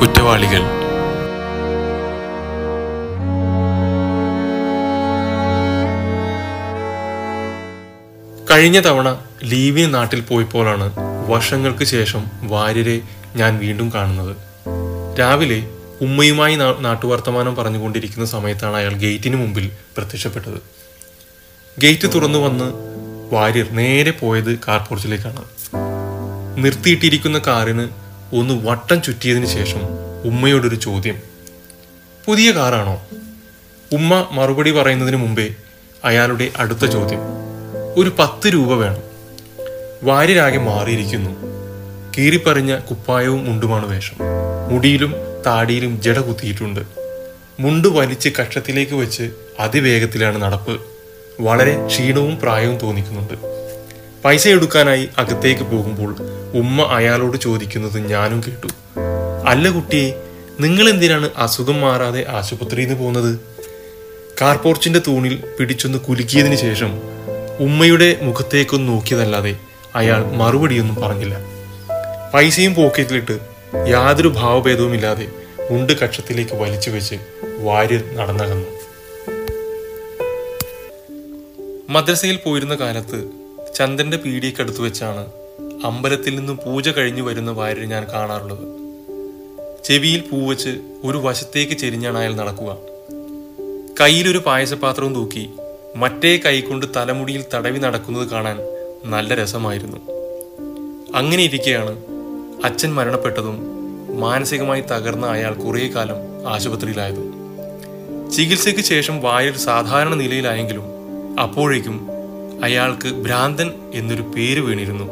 കുറ്റവാളികൾ. കഴിഞ്ഞ തവണ ലീവിന് നാട്ടിൽ പോയപ്പോഴാണ് വർഷങ്ങൾക്ക് ശേഷം വാര്യരെ ഞാൻ വീണ്ടും കാണുന്നത്. രാവിലെ ഉമ്മയുമായി നാട്ടുവർത്തമാനം പറഞ്ഞുകൊണ്ടിരിക്കുന്ന സമയത്താണ് അയാൾ ഗേറ്റിന് മുമ്പിൽ പ്രത്യക്ഷപ്പെട്ടത്. ഗേറ്റ് തുറന്നു വന്ന് വാര്യർ നേരെ പോയത് കാർ പോർച്ചിലേക്കാണ് നിർത്തിയിട്ടിരിക്കുന്ന കാറിന് ഒന്ന് വട്ടം ചുറ്റിയതിനു ശേഷം ഉമ്മയോടൊരു ചോദ്യം. പുതിയ കാറാണോ? ഉമ്മ മറുപടി പറയുന്നതിന് മുമ്പേ അയാളുടെ അടുത്ത ചോദ്യം. ഒരു പത്ത് രൂപ വേണം. വാര്യരാകെ മാറിയിരിക്കുന്നു. കീറിപ്പറിഞ്ഞ കുപ്പായവും മുണ്ടുമാണ് വേഷം. മുടിയിലും താടിയിലും ജട കുത്തിയിട്ടുണ്ട്. മുണ്ട് വലിച്ച് കക്ഷത്തിലേക്ക് വെച്ച് അതിവേഗത്തിലാണ് നടപ്പ്. വളരെ ക്ഷീണവും പ്രായവും തോന്നിക്കുന്നുണ്ട്. പൈസ എടുക്കാനായി അകത്തേക്ക് പോകുമ്പോൾ ഉമ്മ അയാളോട് ചോദിക്കുന്നത് ഞാനും കേട്ടു. അല്ല കുട്ടിയെ നിങ്ങൾ എന്തിനാണ് അസുഖം മാറാതെ ആശുപത്രിയിൽ നിന്ന് പോകുന്നത്? കാർപോർച്ചിന്റെ തൂണിൽ പിടിച്ചൊന്ന് കുലുക്കിയതിനു ശേഷം ഉമ്മയുടെ മുഖത്തേക്കൊന്ന് നോക്കിയതല്ലാതെ അയാൾ മറുപടിയൊന്നും പറഞ്ഞില്ല. പൈസയും പോക്കറ്റിലിട്ട് യാതൊരു ഭാവഭേദവുമില്ലാതെ ഉണ്ട് കക്ഷത്തിലേക്ക് വലിച്ചു വെച്ച് വാര്യർ നടന്നകന്നു. മദ്രസയിൽ പോയിരുന്ന കാലത്ത് ചന്ദ്രന്റെ പീടിയക്കടുത്ത് വെച്ചാണ് അമ്പലത്തിൽ നിന്നും പൂജ കഴിഞ്ഞു വരുന്ന വാര്യർ ഞാൻ കാണാറുള്ളത്. ചെവിയിൽ പൂവച്ച് ഒരു വശത്തേക്ക് ചെരിഞ്ഞാണ് അയാൾ നടക്കുക. കയ്യിലൊരു പായസപാത്രവും തൂക്കി മറ്റേ കൈകൊണ്ട് തലമുടിയിൽ തടവി നടക്കുന്നത് കാണാൻ നല്ല രസമായിരുന്നു. അങ്ങനെ ഇരിക്കെയാണ് അച്ഛൻ മരണപ്പെട്ടതും മാനസികമായി തകർന്ന അയാൾ കുറേ കാലം ആശുപത്രിയിലായതും. ചികിത്സയ്ക്ക് ശേഷം വായർ സാധാരണ നിലയിലായെങ്കിലും അപ്പോഴേക്കും അയാൾക്ക് ഭ്രാന്തൻ എന്നൊരു പേര് വീണിരുന്നു.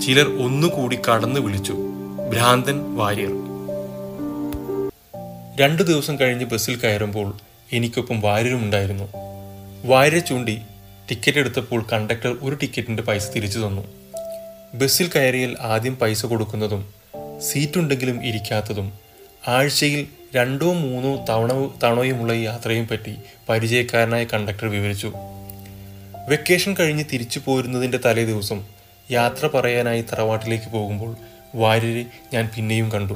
ചിലർ ഒന്നുകൂടി കടന്നു വിളിച്ചു. ഭ്രാന്തൻ വാര്യർ. രണ്ടു ദിവസം കഴിഞ്ഞ് ബസ്സിൽ കയറുമ്പോൾ എനിക്കൊപ്പം വാര്യരും ഉണ്ടായിരുന്നു. വാര്യരെ ചൂണ്ടി ടിക്കറ്റ് എടുത്തപ്പോൾ കണ്ടക്ടർ ഒരു ടിക്കറ്റിന്റെ പൈസ തിരിച്ചു തന്നു. ബസ്സിൽ കയറിയാൽ ആദ്യം പൈസ കൊടുക്കുന്നതും സീറ്റുണ്ടെങ്കിലും ഇരിക്കാത്തതും ആഴ്ചയിൽ രണ്ടോ മൂന്നോ തവണ തവണയുമുള്ള യാത്രയും പറ്റി പരിചയക്കാരനായ കണ്ടക്ടർ വിവരിച്ചു. വെക്കേഷൻ കഴിഞ്ഞ് തിരിച്ചു പോരുന്നതിന്റെ തലേ ദിവസം യാത്ര പറയാനായി തറവാട്ടിലേക്ക് പോകുമ്പോൾ വാര്യരെ ഞാൻ പിന്നെയും കണ്ടു.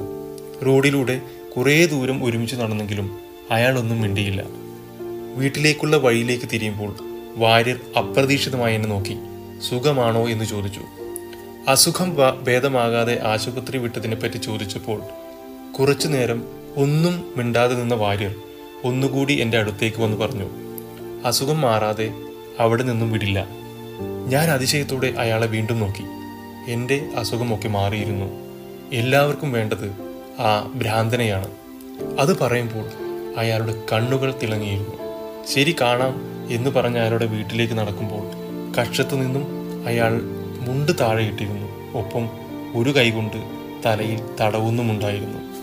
റോഡിലൂടെ കുറേ ദൂരം ഒരുമിച്ച് നടന്നെങ്കിലും അയാളൊന്നും മിണ്ടിയില്ല. വീട്ടിലേക്കുള്ള വഴിയിലേക്ക് തിരിയുമ്പോൾ വാര്യർ അപ്രതീക്ഷിതമായി എന്നെ നോക്കി. സുഖമാണോ? എന്ന് ചോദിച്ചു. അസുഖം ഭേദമാകാതെ ആശുപത്രി വിട്ടതിനെപ്പറ്റി ചോദിച്ചപ്പോൾ കുറച്ചു നേരം ഒന്നും മിണ്ടാതെ നിന്ന വാര്യർ ഒന്നുകൂടി എന്റെ അടുത്തേക്ക് വന്ന് പറഞ്ഞു. അസുഖം മാറാതെ അവിടെ നിന്നും വിടില്ല. ഞാൻ അതിശയത്തോടെ അയാളെ വീണ്ടും നോക്കി. എന്റെ അസുഖമൊക്കെ മാറിയിരുന്നു. എല്ലാവർക്കും വേണ്ടത് ആ ഭ്രാന്തനെയാണ്. അത് പറയുമ്പോൾ അയാളുടെ കണ്ണുകൾ തിളങ്ങിയിരുന്നു. ശരി കാണാം എന്ന് പറഞ്ഞ് അയാളുടെ വീട്ടിലേക്ക് നടക്കുമ്പോൾ കക്ഷത്തു നിന്നും അയാൾ മുണ്ട് താഴെയിട്ടിരുന്നു ഒപ്പം ഒരു കൈകൊണ്ട് തലയിൽ തടവുന്നുമുണ്ടായിരുന്നു.